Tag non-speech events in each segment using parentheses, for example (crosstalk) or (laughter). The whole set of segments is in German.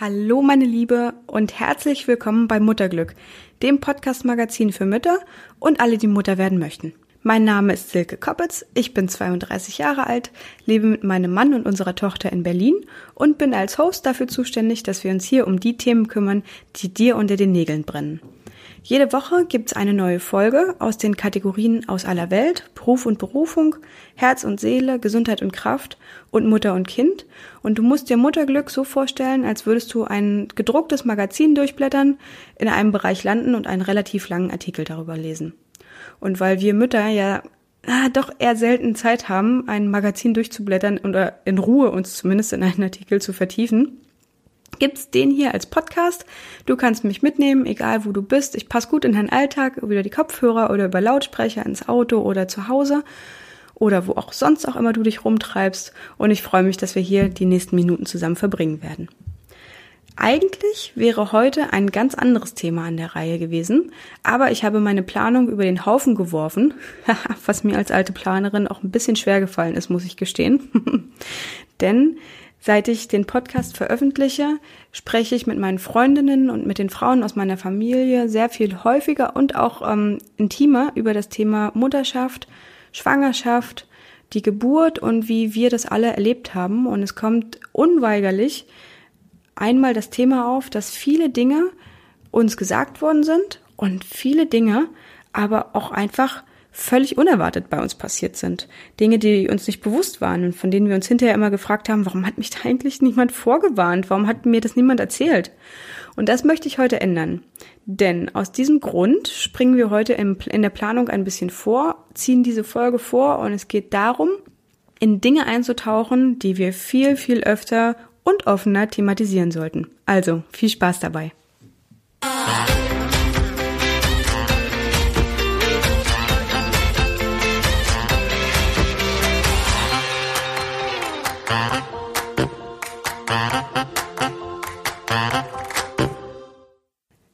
Hallo meine Liebe und herzlich willkommen bei Mutterglück, dem Podcast-Magazin für Mütter und alle, die Mutter werden möchten. Mein Name ist Silke Koppitz, ich bin 32 Jahre alt, lebe mit meinem Mann und unserer Tochter in Berlin und bin als Host dafür zuständig, dass wir uns hier um die Themen kümmern, die dir unter den Nägeln brennen. Jede Woche gibt's eine neue Folge aus den Kategorien aus aller Welt, Beruf und Berufung, Herz und Seele, Gesundheit und Kraft und Mutter und Kind. Und du musst dir Mutterglück so vorstellen, als würdest du ein gedrucktes Magazin durchblättern, in einem Bereich landen und einen relativ langen Artikel darüber lesen. Und weil wir Mütter ja ah, doch eher selten Zeit haben, ein Magazin durchzublättern oder in Ruhe uns zumindest in einen Artikel zu vertiefen, gibt's den hier als Podcast. Du kannst mich mitnehmen, egal wo du bist. Ich passe gut in deinen Alltag, über die Kopfhörer oder über Lautsprecher ins Auto oder zu Hause oder wo auch sonst auch immer du dich rumtreibst. Und ich freue mich, dass wir hier die nächsten Minuten zusammen verbringen werden. Eigentlich wäre heute ein ganz anderes Thema an der Reihe gewesen, aber ich habe meine Planung über den Haufen geworfen, (laughs) was mir als alte Planerin auch ein bisschen schwer gefallen ist, muss ich gestehen. (laughs) Denn Seit ich den Podcast veröffentliche, spreche ich mit meinen Freundinnen und mit den Frauen aus meiner Familie sehr viel häufiger und auch ähm, intimer über das Thema Mutterschaft, Schwangerschaft, die Geburt und wie wir das alle erlebt haben. Und es kommt unweigerlich einmal das Thema auf, dass viele Dinge uns gesagt worden sind und viele Dinge aber auch einfach völlig unerwartet bei uns passiert sind. Dinge, die uns nicht bewusst waren und von denen wir uns hinterher immer gefragt haben, warum hat mich da eigentlich niemand vorgewarnt? Warum hat mir das niemand erzählt? Und das möchte ich heute ändern. Denn aus diesem Grund springen wir heute in der Planung ein bisschen vor, ziehen diese Folge vor und es geht darum, in Dinge einzutauchen, die wir viel, viel öfter und offener thematisieren sollten. Also, viel Spaß dabei.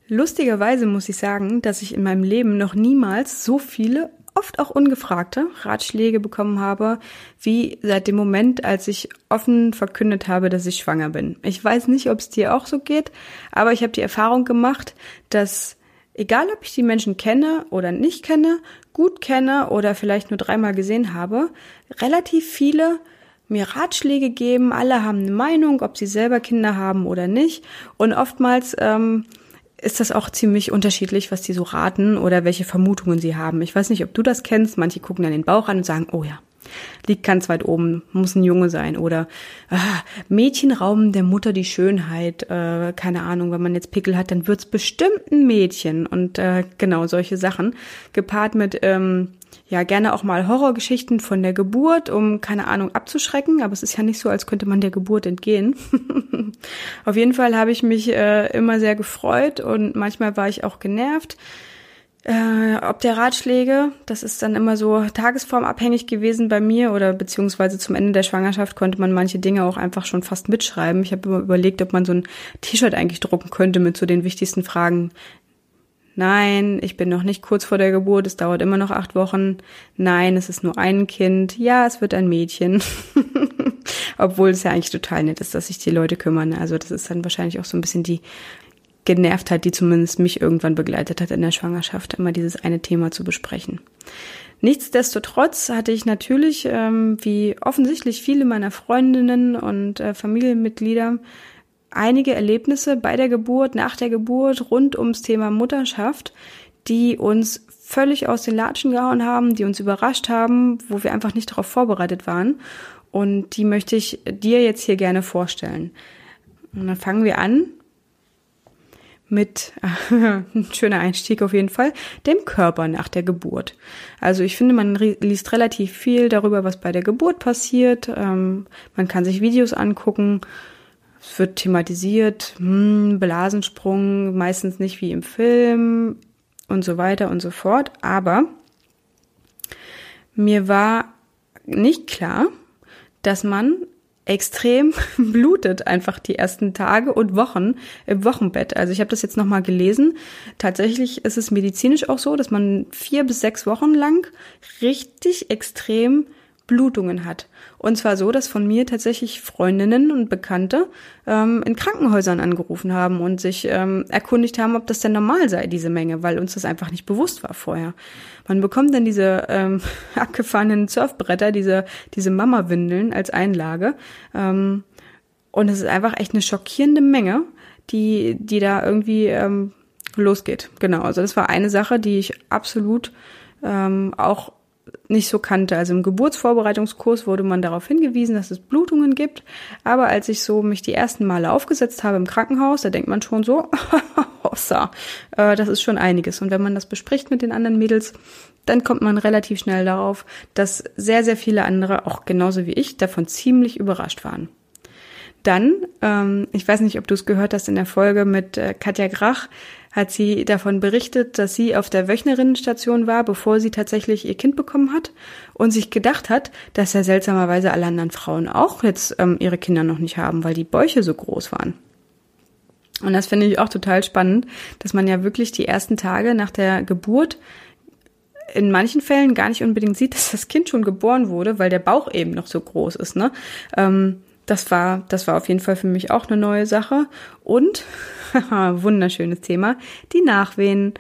Lustigerweise muss ich sagen, dass ich in meinem Leben noch niemals so viele, oft auch ungefragte Ratschläge bekommen habe, wie seit dem Moment, als ich offen verkündet habe, dass ich schwanger bin. Ich weiß nicht, ob es dir auch so geht, aber ich habe die Erfahrung gemacht, dass egal ob ich die Menschen kenne oder nicht kenne, gut kenne oder vielleicht nur dreimal gesehen habe, relativ viele mir Ratschläge geben. Alle haben eine Meinung, ob sie selber Kinder haben oder nicht. Und oftmals ähm, ist das auch ziemlich unterschiedlich, was die so raten oder welche Vermutungen sie haben. Ich weiß nicht, ob du das kennst. Manche gucken dann den Bauch an und sagen, oh ja, liegt ganz weit oben, muss ein Junge sein. Oder ah, Mädchen rauben der Mutter die Schönheit. Äh, keine Ahnung, wenn man jetzt Pickel hat, dann wird's bestimmt ein Mädchen. Und äh, genau solche Sachen. Gepaart mit ähm, ja gerne auch mal Horrorgeschichten von der Geburt, um keine Ahnung abzuschrecken, aber es ist ja nicht so, als könnte man der Geburt entgehen. (laughs) Auf jeden Fall habe ich mich äh, immer sehr gefreut und manchmal war ich auch genervt. Äh, ob der Ratschläge, das ist dann immer so tagesformabhängig gewesen bei mir oder beziehungsweise zum Ende der Schwangerschaft konnte man manche Dinge auch einfach schon fast mitschreiben. Ich habe immer überlegt, ob man so ein T-Shirt eigentlich drucken könnte mit so den wichtigsten Fragen Nein, ich bin noch nicht kurz vor der Geburt, es dauert immer noch acht Wochen. Nein, es ist nur ein Kind. Ja, es wird ein Mädchen. (laughs) Obwohl es ja eigentlich total nett ist, dass sich die Leute kümmern. Also das ist dann wahrscheinlich auch so ein bisschen die Genervtheit, die zumindest mich irgendwann begleitet hat in der Schwangerschaft, immer dieses eine Thema zu besprechen. Nichtsdestotrotz hatte ich natürlich, ähm, wie offensichtlich viele meiner Freundinnen und äh, Familienmitglieder, einige Erlebnisse bei der Geburt, nach der Geburt, rund ums Thema Mutterschaft, die uns völlig aus den Latschen gehauen haben, die uns überrascht haben, wo wir einfach nicht darauf vorbereitet waren. Und die möchte ich dir jetzt hier gerne vorstellen. Und dann fangen wir an mit, (laughs) ein schöner Einstieg auf jeden Fall, dem Körper nach der Geburt. Also ich finde, man liest relativ viel darüber, was bei der Geburt passiert. Ähm, man kann sich Videos angucken es wird thematisiert, hm, Blasensprung, meistens nicht wie im Film und so weiter und so fort. Aber mir war nicht klar, dass man extrem (laughs) blutet einfach die ersten Tage und Wochen im Wochenbett. Also ich habe das jetzt nochmal gelesen. Tatsächlich ist es medizinisch auch so, dass man vier bis sechs Wochen lang richtig extrem Blutungen hat. Und zwar so, dass von mir tatsächlich Freundinnen und Bekannte ähm, in Krankenhäusern angerufen haben und sich ähm, erkundigt haben, ob das denn normal sei, diese Menge, weil uns das einfach nicht bewusst war vorher. Man bekommt dann diese ähm, (laughs) abgefahrenen Surfbretter, diese, diese Mama-Windeln als Einlage. Ähm, und es ist einfach echt eine schockierende Menge, die, die da irgendwie ähm, losgeht. Genau, also das war eine Sache, die ich absolut ähm, auch nicht so kannte. Also im Geburtsvorbereitungskurs wurde man darauf hingewiesen, dass es Blutungen gibt. Aber als ich so mich die ersten Male aufgesetzt habe im Krankenhaus, da denkt man schon so, (laughs) hossa, äh, das ist schon einiges. Und wenn man das bespricht mit den anderen Mädels, dann kommt man relativ schnell darauf, dass sehr, sehr viele andere, auch genauso wie ich, davon ziemlich überrascht waren. Dann, ähm, ich weiß nicht, ob du es gehört hast in der Folge mit äh, Katja Grach, hat sie davon berichtet, dass sie auf der Wöchnerinnenstation war, bevor sie tatsächlich ihr Kind bekommen hat und sich gedacht hat, dass ja seltsamerweise alle anderen Frauen auch jetzt ähm, ihre Kinder noch nicht haben, weil die Bäuche so groß waren. Und das finde ich auch total spannend, dass man ja wirklich die ersten Tage nach der Geburt in manchen Fällen gar nicht unbedingt sieht, dass das Kind schon geboren wurde, weil der Bauch eben noch so groß ist. Ne? Ähm, das war, das war auf jeden Fall für mich auch eine neue Sache. Und, (laughs) wunderschönes Thema, die Nachwehen.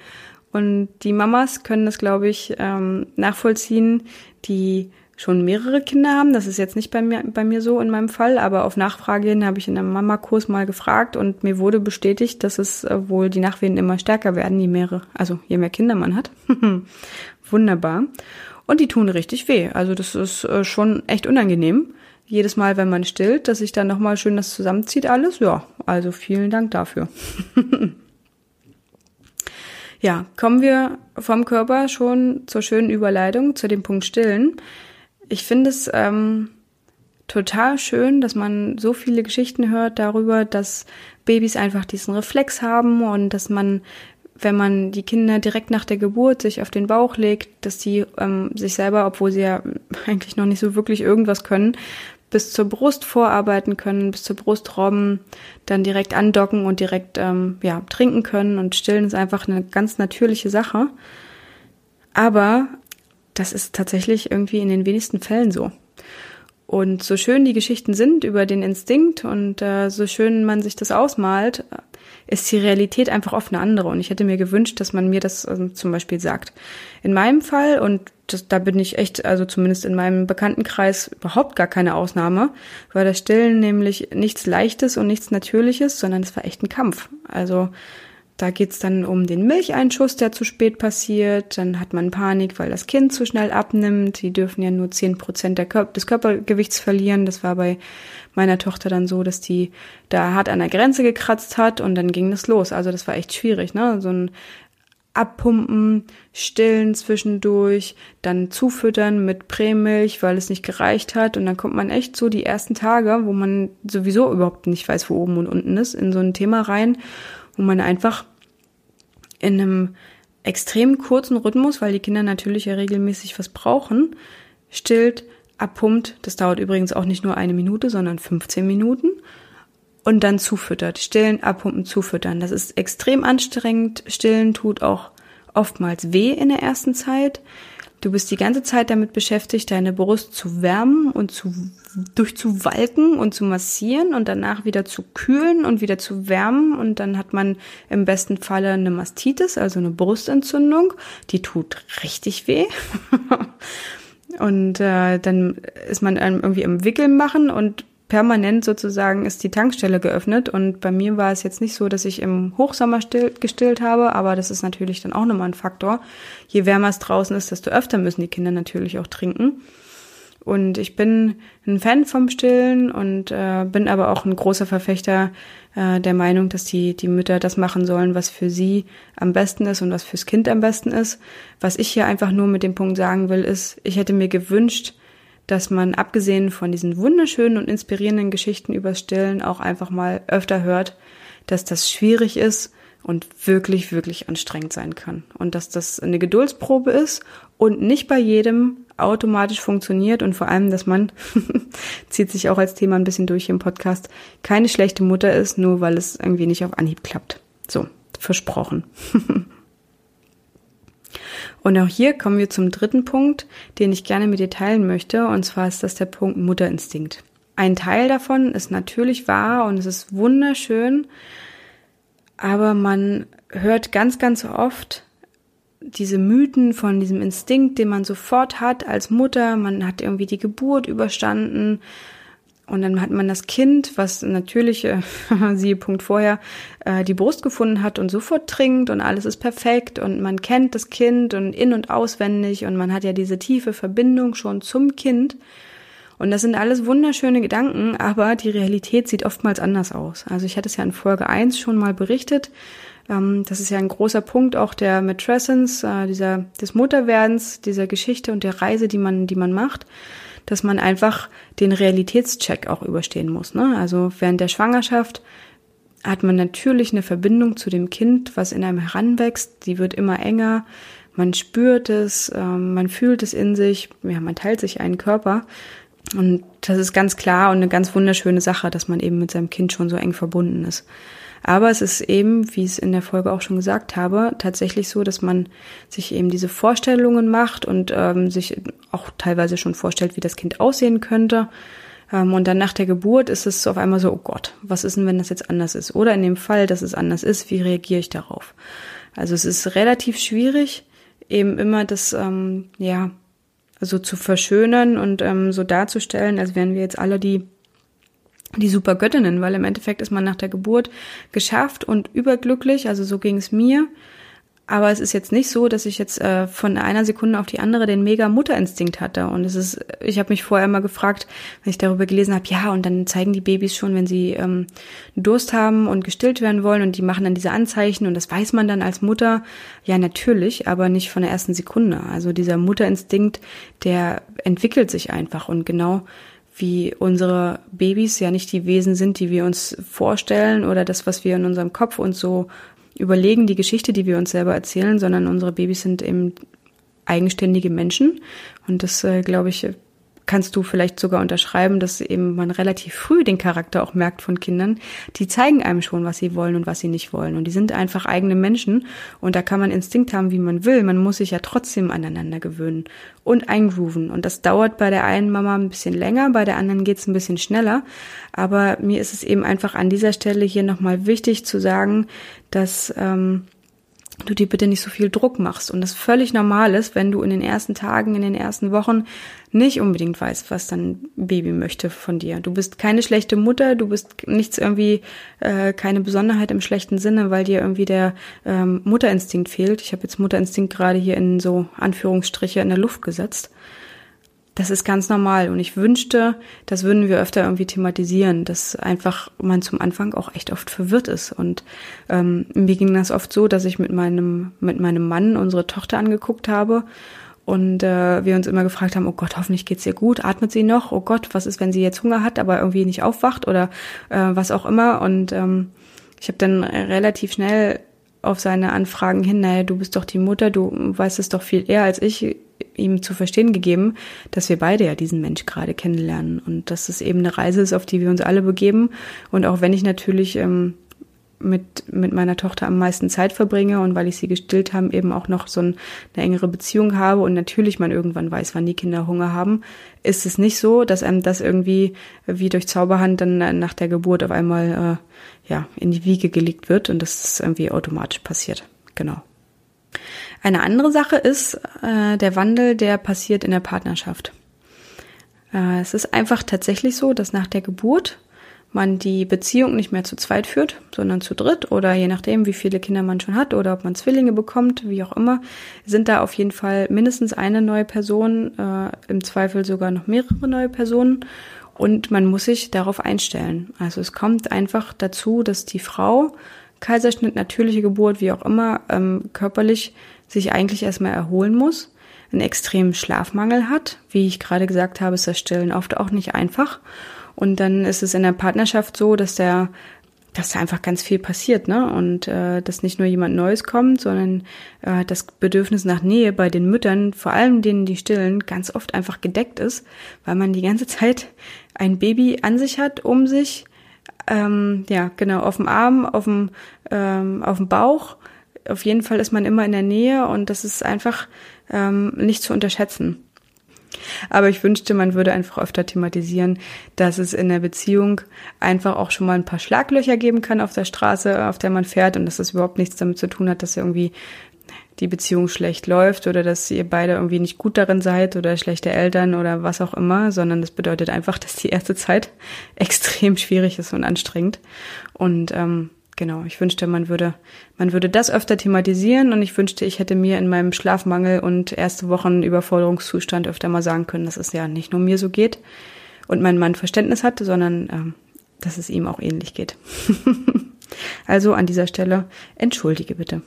Und die Mamas können das, glaube ich, ähm, nachvollziehen, die schon mehrere Kinder haben. Das ist jetzt nicht bei mir, bei mir so in meinem Fall, aber auf Nachfrage hin habe ich in einem Mama-Kurs mal gefragt und mir wurde bestätigt, dass es äh, wohl die Nachwehen immer stärker werden, je mehrere, also je mehr Kinder man hat. (laughs) Wunderbar. Und die tun richtig weh. Also das ist äh, schon echt unangenehm jedes Mal, wenn man stillt, dass sich dann nochmal schön das zusammenzieht alles. Ja, also vielen Dank dafür. (laughs) ja, kommen wir vom Körper schon zur schönen Überleitung, zu dem Punkt Stillen. Ich finde es ähm, total schön, dass man so viele Geschichten hört darüber, dass Babys einfach diesen Reflex haben und dass man wenn man die Kinder direkt nach der Geburt sich auf den Bauch legt, dass die ähm, sich selber, obwohl sie ja (laughs) eigentlich noch nicht so wirklich irgendwas können, bis zur Brust vorarbeiten können, bis zur Brust robben, dann direkt andocken und direkt ähm, ja, trinken können. Und stillen ist einfach eine ganz natürliche Sache. Aber das ist tatsächlich irgendwie in den wenigsten Fällen so. Und so schön die Geschichten sind über den Instinkt und äh, so schön man sich das ausmalt, ist die Realität einfach oft eine andere. Und ich hätte mir gewünscht, dass man mir das also zum Beispiel sagt. In meinem Fall, und das, da bin ich echt, also zumindest in meinem Bekanntenkreis überhaupt gar keine Ausnahme, war das Stillen nämlich nichts Leichtes und nichts Natürliches, sondern es war echt ein Kampf. Also da geht's dann um den Milcheinschuss, der zu spät passiert. Dann hat man Panik, weil das Kind zu schnell abnimmt. Die dürfen ja nur zehn Prozent des Körpergewichts verlieren. Das war bei meiner Tochter dann so, dass die da hart an der Grenze gekratzt hat und dann ging das los. Also das war echt schwierig, ne? So ein Abpumpen, stillen zwischendurch, dann zufüttern mit Prämilch, weil es nicht gereicht hat. Und dann kommt man echt so die ersten Tage, wo man sowieso überhaupt nicht weiß, wo oben und unten ist, in so ein Thema rein wo man einfach in einem extrem kurzen Rhythmus, weil die Kinder natürlich ja regelmäßig was brauchen, stillt, abpumpt. Das dauert übrigens auch nicht nur eine Minute, sondern 15 Minuten. Und dann zufüttert. Stillen, abpumpen, zufüttern. Das ist extrem anstrengend. Stillen tut auch oftmals weh in der ersten Zeit. Du bist die ganze Zeit damit beschäftigt, deine Brust zu wärmen und zu durchzuwalken und zu massieren und danach wieder zu kühlen und wieder zu wärmen und dann hat man im besten Falle eine Mastitis, also eine Brustentzündung, die tut richtig weh. (laughs) und äh, dann ist man irgendwie im Wickeln machen und permanent sozusagen ist die Tankstelle geöffnet und bei mir war es jetzt nicht so, dass ich im Hochsommer still, gestillt habe, aber das ist natürlich dann auch nochmal ein Faktor. Je wärmer es draußen ist, desto öfter müssen die Kinder natürlich auch trinken. Und ich bin ein Fan vom Stillen und äh, bin aber auch ein großer Verfechter äh, der Meinung, dass die, die Mütter das machen sollen, was für sie am besten ist und was fürs Kind am besten ist. Was ich hier einfach nur mit dem Punkt sagen will, ist, ich hätte mir gewünscht, dass man abgesehen von diesen wunderschönen und inspirierenden Geschichten übers Stillen auch einfach mal öfter hört, dass das schwierig ist und wirklich, wirklich anstrengend sein kann. Und dass das eine Geduldsprobe ist und nicht bei jedem automatisch funktioniert und vor allem, dass man, (laughs) zieht sich auch als Thema ein bisschen durch im Podcast, keine schlechte Mutter ist, nur weil es irgendwie nicht auf Anhieb klappt. So, versprochen. (laughs) Und auch hier kommen wir zum dritten Punkt, den ich gerne mit dir teilen möchte, und zwar ist das der Punkt Mutterinstinkt. Ein Teil davon ist natürlich wahr und es ist wunderschön, aber man hört ganz, ganz oft diese Mythen von diesem Instinkt, den man sofort hat als Mutter. Man hat irgendwie die Geburt überstanden und dann hat man das Kind, was natürlich, äh, (laughs) siehe Punkt vorher, äh, die Brust gefunden hat und sofort trinkt und alles ist perfekt und man kennt das Kind und in und auswendig und man hat ja diese tiefe Verbindung schon zum Kind. Und das sind alles wunderschöne Gedanken, aber die Realität sieht oftmals anders aus. Also ich hatte es ja in Folge eins schon mal berichtet. Ähm, das ist ja ein großer Punkt auch der Matrescence, äh, dieser, des Mutterwerdens, dieser Geschichte und der Reise, die man, die man macht dass man einfach den Realitätscheck auch überstehen muss. Ne? Also während der Schwangerschaft hat man natürlich eine Verbindung zu dem Kind, was in einem heranwächst. Die wird immer enger. Man spürt es, ähm, man fühlt es in sich. Ja, man teilt sich einen Körper. Und das ist ganz klar und eine ganz wunderschöne Sache, dass man eben mit seinem Kind schon so eng verbunden ist. Aber es ist eben, wie ich es in der Folge auch schon gesagt habe, tatsächlich so, dass man sich eben diese Vorstellungen macht und ähm, sich auch teilweise schon vorstellt, wie das Kind aussehen könnte. Ähm, und dann nach der Geburt ist es auf einmal so, oh Gott, was ist denn, wenn das jetzt anders ist? Oder in dem Fall, dass es anders ist, wie reagiere ich darauf? Also es ist relativ schwierig, eben immer das, ähm, ja, so zu verschönern und ähm, so darzustellen, als wären wir jetzt alle die die Supergöttinnen, weil im Endeffekt ist man nach der Geburt geschafft und überglücklich, also so ging es mir. Aber es ist jetzt nicht so, dass ich jetzt äh, von einer Sekunde auf die andere den mega Mutterinstinkt hatte. Und es ist, ich habe mich vorher immer gefragt, wenn ich darüber gelesen habe, ja, und dann zeigen die Babys schon, wenn sie ähm, Durst haben und gestillt werden wollen und die machen dann diese Anzeichen und das weiß man dann als Mutter, ja natürlich, aber nicht von der ersten Sekunde. Also dieser Mutterinstinkt, der entwickelt sich einfach und genau wie unsere Babys ja nicht die Wesen sind, die wir uns vorstellen oder das, was wir in unserem Kopf uns so überlegen, die Geschichte, die wir uns selber erzählen, sondern unsere Babys sind eben eigenständige Menschen. Und das, äh, glaube ich, kannst du vielleicht sogar unterschreiben, dass eben man relativ früh den Charakter auch merkt von Kindern. Die zeigen einem schon, was sie wollen und was sie nicht wollen. Und die sind einfach eigene Menschen. Und da kann man Instinkt haben, wie man will. Man muss sich ja trotzdem aneinander gewöhnen und eingrooven. Und das dauert bei der einen Mama ein bisschen länger, bei der anderen geht's ein bisschen schneller. Aber mir ist es eben einfach an dieser Stelle hier nochmal wichtig zu sagen, dass ähm, du dir bitte nicht so viel Druck machst und das völlig normal ist, wenn du in den ersten Tagen, in den ersten Wochen nicht unbedingt weißt, was dein Baby möchte von dir. Du bist keine schlechte Mutter, du bist nichts irgendwie, äh, keine Besonderheit im schlechten Sinne, weil dir irgendwie der ähm, Mutterinstinkt fehlt. Ich habe jetzt Mutterinstinkt gerade hier in so Anführungsstriche in der Luft gesetzt. Das ist ganz normal und ich wünschte, das würden wir öfter irgendwie thematisieren, dass einfach man zum Anfang auch echt oft verwirrt ist. Und ähm, mir ging das oft so, dass ich mit meinem mit meinem Mann unsere Tochter angeguckt habe und äh, wir uns immer gefragt haben, oh Gott, hoffentlich geht's ihr gut, atmet sie noch? Oh Gott, was ist, wenn sie jetzt Hunger hat, aber irgendwie nicht aufwacht oder äh, was auch immer? Und ähm, ich habe dann relativ schnell auf seine Anfragen hin, naja, du bist doch die Mutter, du weißt es doch viel eher als ich, ihm zu verstehen gegeben, dass wir beide ja diesen Mensch gerade kennenlernen und dass es eben eine Reise ist, auf die wir uns alle begeben. Und auch wenn ich natürlich ähm, mit, mit meiner Tochter am meisten Zeit verbringe und weil ich sie gestillt habe, eben auch noch so ein, eine engere Beziehung habe und natürlich man irgendwann weiß, wann die Kinder Hunger haben, ist es nicht so, dass einem das irgendwie wie durch Zauberhand dann nach der Geburt auf einmal äh, ja in die Wiege gelegt wird und das ist irgendwie automatisch passiert. Genau. Eine andere Sache ist äh, der Wandel, der passiert in der Partnerschaft. Äh, es ist einfach tatsächlich so, dass nach der Geburt man die Beziehung nicht mehr zu zweit führt, sondern zu dritt oder je nachdem, wie viele Kinder man schon hat oder ob man Zwillinge bekommt, wie auch immer, sind da auf jeden Fall mindestens eine neue Person, äh, im Zweifel sogar noch mehrere neue Personen und man muss sich darauf einstellen. Also es kommt einfach dazu, dass die Frau Kaiserschnitt, natürliche Geburt, wie auch immer, ähm, körperlich sich eigentlich erstmal erholen muss, einen extremen Schlafmangel hat. Wie ich gerade gesagt habe, ist das Stillen oft auch nicht einfach und dann ist es in der Partnerschaft so, dass der dass da einfach ganz viel passiert, ne? Und äh, dass nicht nur jemand Neues kommt, sondern äh, das Bedürfnis nach Nähe bei den Müttern, vor allem denen, die stillen, ganz oft einfach gedeckt ist, weil man die ganze (laughs) Zeit ein Baby an sich hat, um sich, ähm, ja, genau, auf dem Arm, auf dem, ähm, auf dem Bauch, auf jeden Fall ist man immer in der Nähe und das ist einfach ähm, nicht zu unterschätzen. Aber ich wünschte, man würde einfach öfter thematisieren, dass es in der Beziehung einfach auch schon mal ein paar Schlaglöcher geben kann auf der Straße, auf der man fährt und dass das überhaupt nichts damit zu tun hat, dass irgendwie die Beziehung schlecht läuft oder dass ihr beide irgendwie nicht gut darin seid oder schlechte Eltern oder was auch immer, sondern das bedeutet einfach, dass die erste Zeit (laughs) extrem schwierig ist und anstrengend. Und ähm, genau, ich wünschte, man würde, man würde das öfter thematisieren und ich wünschte, ich hätte mir in meinem Schlafmangel und erste Wochen Überforderungszustand öfter mal sagen können, dass es ja nicht nur mir so geht und mein Mann Verständnis hat, sondern ähm, dass es ihm auch ähnlich geht. (laughs) also an dieser Stelle entschuldige bitte.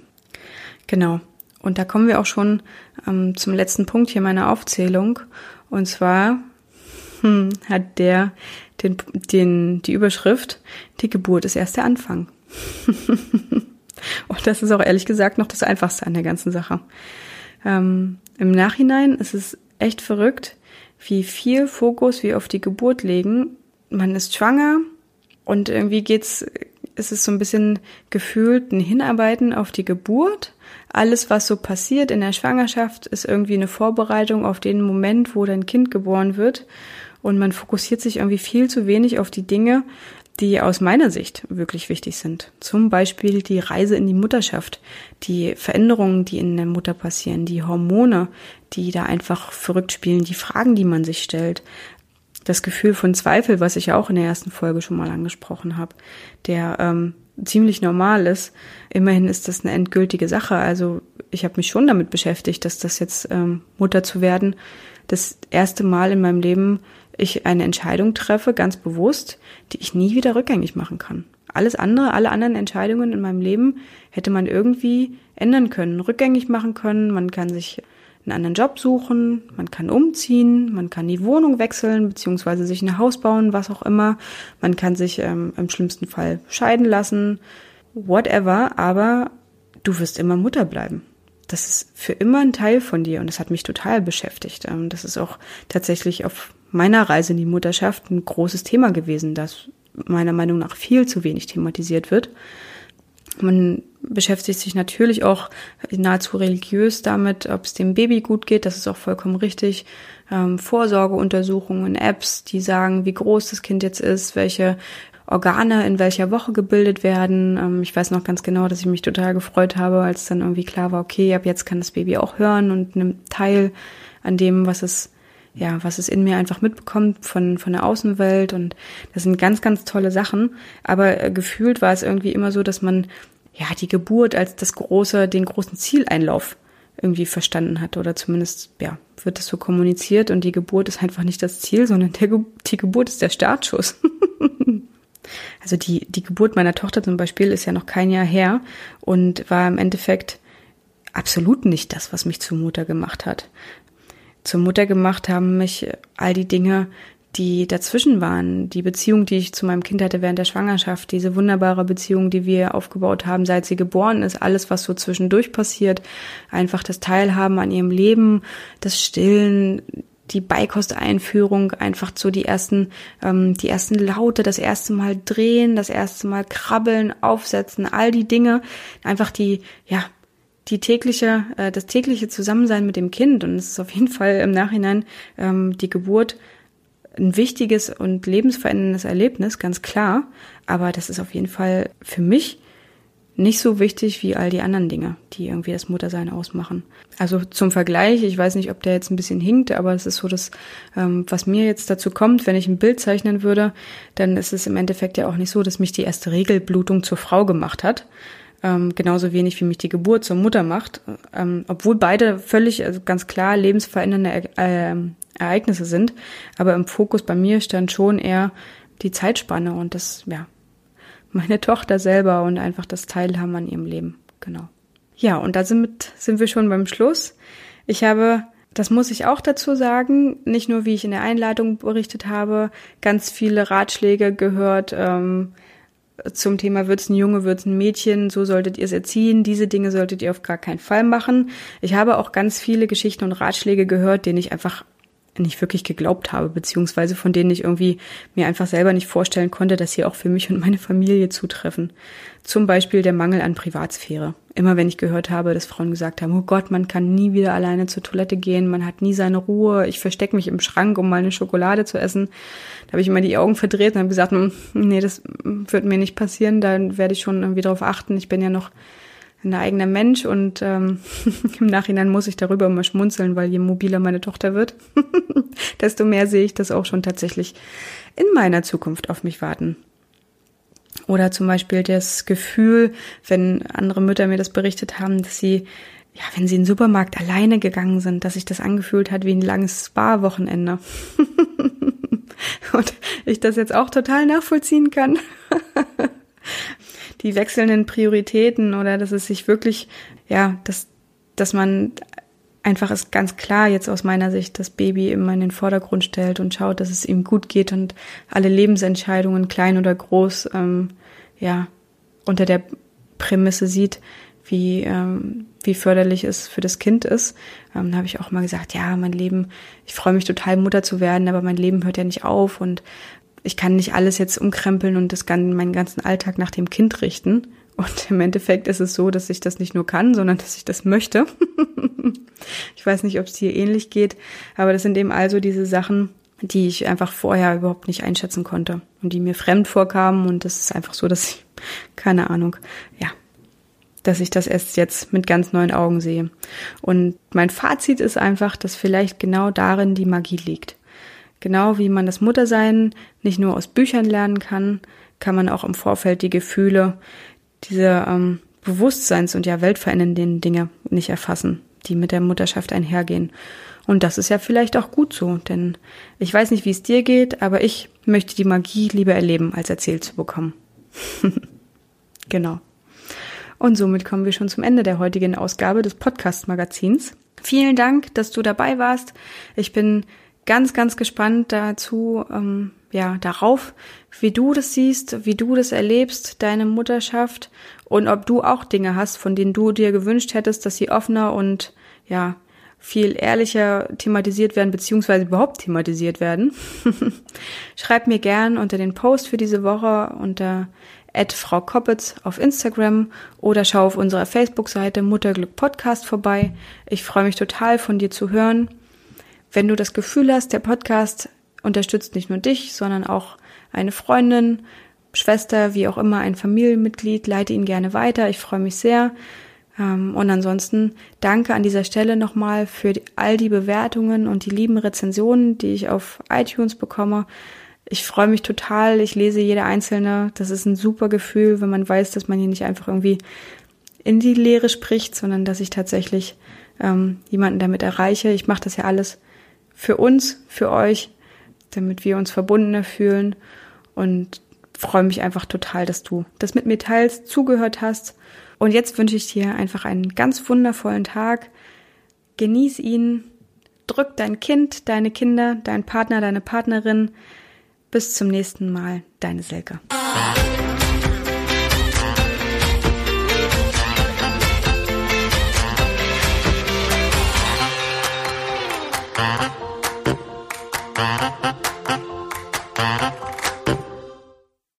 Genau. Und da kommen wir auch schon ähm, zum letzten Punkt hier meiner Aufzählung. Und zwar hm, hat der den, den, die Überschrift, die Geburt ist erst der Anfang. (laughs) Und das ist auch ehrlich gesagt noch das Einfachste an der ganzen Sache. Ähm, Im Nachhinein ist es echt verrückt, wie viel Fokus wir auf die Geburt legen. Man ist schwanger und irgendwie geht's, ist es so ein bisschen gefühlt ein Hinarbeiten auf die Geburt alles, was so passiert in der Schwangerschaft, ist irgendwie eine Vorbereitung auf den Moment, wo dein Kind geboren wird. Und man fokussiert sich irgendwie viel zu wenig auf die Dinge, die aus meiner Sicht wirklich wichtig sind. Zum Beispiel die Reise in die Mutterschaft, die Veränderungen, die in der Mutter passieren, die Hormone, die da einfach verrückt spielen, die Fragen, die man sich stellt, das Gefühl von Zweifel, was ich auch in der ersten Folge schon mal angesprochen habe, der ähm, ziemlich normal ist. Immerhin ist das eine endgültige Sache. Also ich habe mich schon damit beschäftigt, dass das jetzt ähm, Mutter zu werden, das erste Mal in meinem Leben ich eine Entscheidung treffe, ganz bewusst, die ich nie wieder rückgängig machen kann. Alles andere, alle anderen Entscheidungen in meinem Leben hätte man irgendwie ändern können, rückgängig machen können. Man kann sich einen anderen Job suchen, man kann umziehen, man kann die Wohnung wechseln, beziehungsweise sich ein Haus bauen, was auch immer. Man kann sich ähm, im schlimmsten Fall scheiden lassen, whatever, aber du wirst immer Mutter bleiben. Das ist für immer ein Teil von dir und das hat mich total beschäftigt. Ähm, das ist auch tatsächlich auf meiner Reise in die Mutterschaft ein großes Thema gewesen, das meiner Meinung nach viel zu wenig thematisiert wird. Man beschäftigt sich natürlich auch nahezu religiös damit, ob es dem Baby gut geht. Das ist auch vollkommen richtig. Ähm, Vorsorgeuntersuchungen, Apps, die sagen, wie groß das Kind jetzt ist, welche Organe in welcher Woche gebildet werden. Ähm, ich weiß noch ganz genau, dass ich mich total gefreut habe, als dann irgendwie klar war, okay, ab jetzt kann das Baby auch hören und nimmt teil an dem, was es ja, was es in mir einfach mitbekommt von, von der Außenwelt und das sind ganz, ganz tolle Sachen. Aber äh, gefühlt war es irgendwie immer so, dass man ja die Geburt als das große, den großen Zieleinlauf irgendwie verstanden hat oder zumindest, ja, wird es so kommuniziert und die Geburt ist einfach nicht das Ziel, sondern der, die Geburt ist der Startschuss. (laughs) also die, die Geburt meiner Tochter zum Beispiel ist ja noch kein Jahr her und war im Endeffekt absolut nicht das, was mich zur Mutter gemacht hat zur Mutter gemacht haben mich all die Dinge, die dazwischen waren, die Beziehung, die ich zu meinem Kind hatte während der Schwangerschaft, diese wunderbare Beziehung, die wir aufgebaut haben, seit sie geboren ist, alles, was so zwischendurch passiert, einfach das Teilhaben an ihrem Leben, das Stillen, die Beikosteinführung, einfach so die ersten, ähm, die ersten Laute, das erste Mal drehen, das erste Mal krabbeln, aufsetzen, all die Dinge, einfach die, ja, die tägliche, äh, das tägliche Zusammensein mit dem Kind und es ist auf jeden Fall im Nachhinein ähm, die Geburt ein wichtiges und lebensveränderndes Erlebnis, ganz klar. Aber das ist auf jeden Fall für mich nicht so wichtig wie all die anderen Dinge, die irgendwie das Muttersein ausmachen. Also zum Vergleich, ich weiß nicht, ob der jetzt ein bisschen hinkt, aber es ist so, dass ähm, was mir jetzt dazu kommt, wenn ich ein Bild zeichnen würde, dann ist es im Endeffekt ja auch nicht so, dass mich die erste Regelblutung zur Frau gemacht hat, ähm, genauso wenig wie mich die Geburt zur Mutter macht, ähm, obwohl beide völlig, also ganz klar lebensverändernde äh, Ereignisse sind. Aber im Fokus bei mir stand schon eher die Zeitspanne und das, ja, (laughs) meine Tochter selber und einfach das Teilhaben an ihrem Leben. Genau. Ja, und da sind, sind wir schon beim Schluss. Ich habe, das muss ich auch dazu sagen, nicht nur wie ich in der Einleitung berichtet habe, ganz viele Ratschläge gehört, ähm, zum Thema wird's ein Junge, wird's ein Mädchen, so solltet ihr es erziehen, diese Dinge solltet ihr auf gar keinen Fall machen. Ich habe auch ganz viele Geschichten und Ratschläge gehört, denen ich einfach nicht wirklich geglaubt habe, beziehungsweise von denen ich irgendwie mir einfach selber nicht vorstellen konnte, dass sie auch für mich und meine Familie zutreffen. Zum Beispiel der Mangel an Privatsphäre. Immer wenn ich gehört habe, dass Frauen gesagt haben, oh Gott, man kann nie wieder alleine zur Toilette gehen, man hat nie seine Ruhe, ich verstecke mich im Schrank, um mal eine Schokolade zu essen. Da habe ich immer die Augen verdreht und habe gesagt, hm, nee, das wird mir nicht passieren, da werde ich schon irgendwie darauf achten. Ich bin ja noch ein eigener Mensch und ähm, (laughs) im Nachhinein muss ich darüber immer schmunzeln, weil je mobiler meine Tochter wird, (laughs) desto mehr sehe ich das auch schon tatsächlich in meiner Zukunft auf mich warten. Oder zum Beispiel das Gefühl, wenn andere Mütter mir das berichtet haben, dass sie, ja, wenn sie in den Supermarkt alleine gegangen sind, dass sich das angefühlt hat wie ein langes Spa-Wochenende. (laughs) und ich das jetzt auch total nachvollziehen kann die wechselnden Prioritäten oder dass es sich wirklich, ja, dass, dass man einfach ist ganz klar jetzt aus meiner Sicht das Baby immer in den Vordergrund stellt und schaut, dass es ihm gut geht und alle Lebensentscheidungen, klein oder groß, ähm, ja, unter der Prämisse sieht, wie, ähm, wie förderlich es für das Kind ist. Ähm, da habe ich auch mal gesagt, ja, mein Leben, ich freue mich total, Mutter zu werden, aber mein Leben hört ja nicht auf und ich kann nicht alles jetzt umkrempeln und das kann meinen ganzen Alltag nach dem Kind richten. Und im Endeffekt ist es so, dass ich das nicht nur kann, sondern dass ich das möchte. (laughs) ich weiß nicht, ob es dir ähnlich geht, aber das sind eben also diese Sachen, die ich einfach vorher überhaupt nicht einschätzen konnte und die mir fremd vorkamen. Und das ist einfach so, dass ich, keine Ahnung, ja, dass ich das erst jetzt mit ganz neuen Augen sehe. Und mein Fazit ist einfach, dass vielleicht genau darin die Magie liegt. Genau wie man das Muttersein nicht nur aus Büchern lernen kann, kann man auch im Vorfeld die Gefühle, diese ähm, Bewusstseins- und ja weltverändernden Dinge nicht erfassen, die mit der Mutterschaft einhergehen. Und das ist ja vielleicht auch gut so, denn ich weiß nicht, wie es dir geht, aber ich möchte die Magie lieber erleben, als erzählt zu bekommen. (laughs) genau. Und somit kommen wir schon zum Ende der heutigen Ausgabe des Podcast-Magazins. Vielen Dank, dass du dabei warst. Ich bin ganz, ganz gespannt dazu, ähm, ja, darauf, wie du das siehst, wie du das erlebst, deine Mutterschaft und ob du auch Dinge hast, von denen du dir gewünscht hättest, dass sie offener und ja, viel ehrlicher thematisiert werden, beziehungsweise überhaupt thematisiert werden. (laughs) Schreib mir gern unter den Post für diese Woche unter Frau Koppitz auf Instagram oder schau auf unserer Facebook-Seite Mutterglück Podcast vorbei. Ich freue mich total von dir zu hören. Wenn du das Gefühl hast, der Podcast unterstützt nicht nur dich, sondern auch eine Freundin, Schwester, wie auch immer, ein Familienmitglied, leite ihn gerne weiter. Ich freue mich sehr. Ähm, und ansonsten danke an dieser Stelle nochmal für all die Bewertungen und die lieben Rezensionen, die ich auf iTunes bekomme. Ich freue mich total. Ich lese jede einzelne. Das ist ein super Gefühl, wenn man weiß, dass man hier nicht einfach irgendwie in die Leere spricht, sondern dass ich tatsächlich ähm, jemanden damit erreiche. Ich mache das ja alles für uns, für euch, damit wir uns verbundener fühlen und freue mich einfach total, dass du das mit mir teilst, zugehört hast. Und jetzt wünsche ich dir einfach einen ganz wundervollen Tag. Genieß ihn. Drück dein Kind, deine Kinder, dein Partner, deine Partnerin. Bis zum nächsten Mal. Deine Selke.